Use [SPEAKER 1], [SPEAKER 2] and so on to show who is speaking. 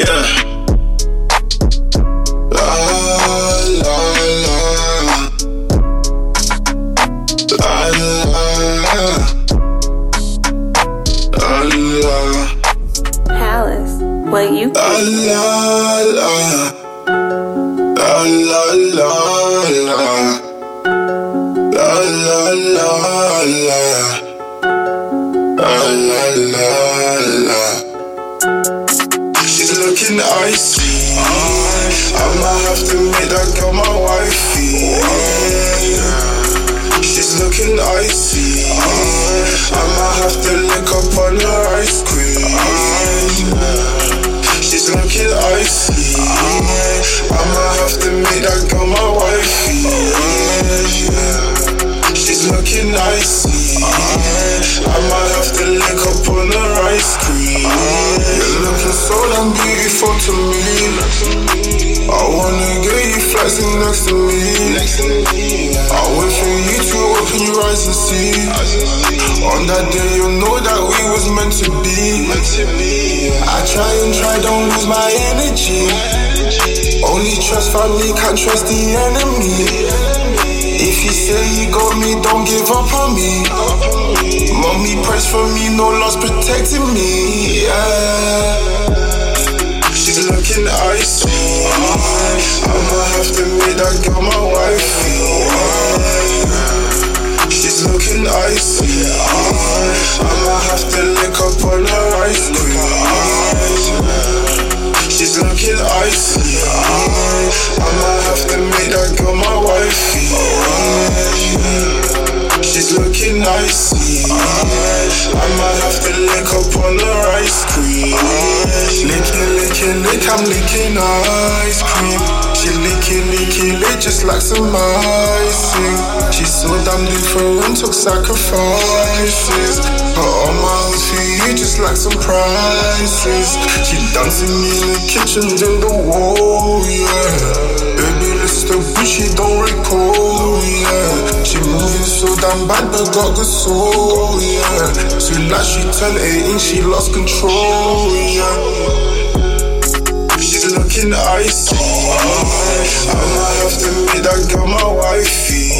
[SPEAKER 1] Yeah. La la la. La la. La la.
[SPEAKER 2] Palace. What you
[SPEAKER 1] La la la. La la la la. La la la la. She's looking icy. I'ma have to make that girl my wifey. She's looking icy. I'ma have to lick up on her ice cream. She's looking icy. I'ma have to make that girl my wifey. She's looking icy. I'ma have to lick up on her ice cream. So damn beautiful to me. I wanna get you flexing next to me. I wait for you to open your eyes and see. On that day, you know that we was meant to be. I try and try, don't lose my energy. Only trust family, can't trust the enemy. If you say you got me, don't give up on me. Mommy press for me, no loss protecting me. Yeah. I'ma have to make that girl my wifey. She's looking icy. I'ma have to lick up on her ice cream. She's looking icy. I'ma have to make that girl my wifey. She's looking icy. I'ma have to lick up on her ice cream. I'm licking ice cream. She licking, licking, lick just like some icing. She's so damn different, took sacrifices. Put all my hoes you just like some prices. She dancing in the kitchen, in the wall, yeah. Baby, listen to bitch, she don't recall, yeah. She moving so damn bad, but got good soul, yeah. So like she turned 18, she lost control, yeah. Icy. I'ma have to make that girl my wifey.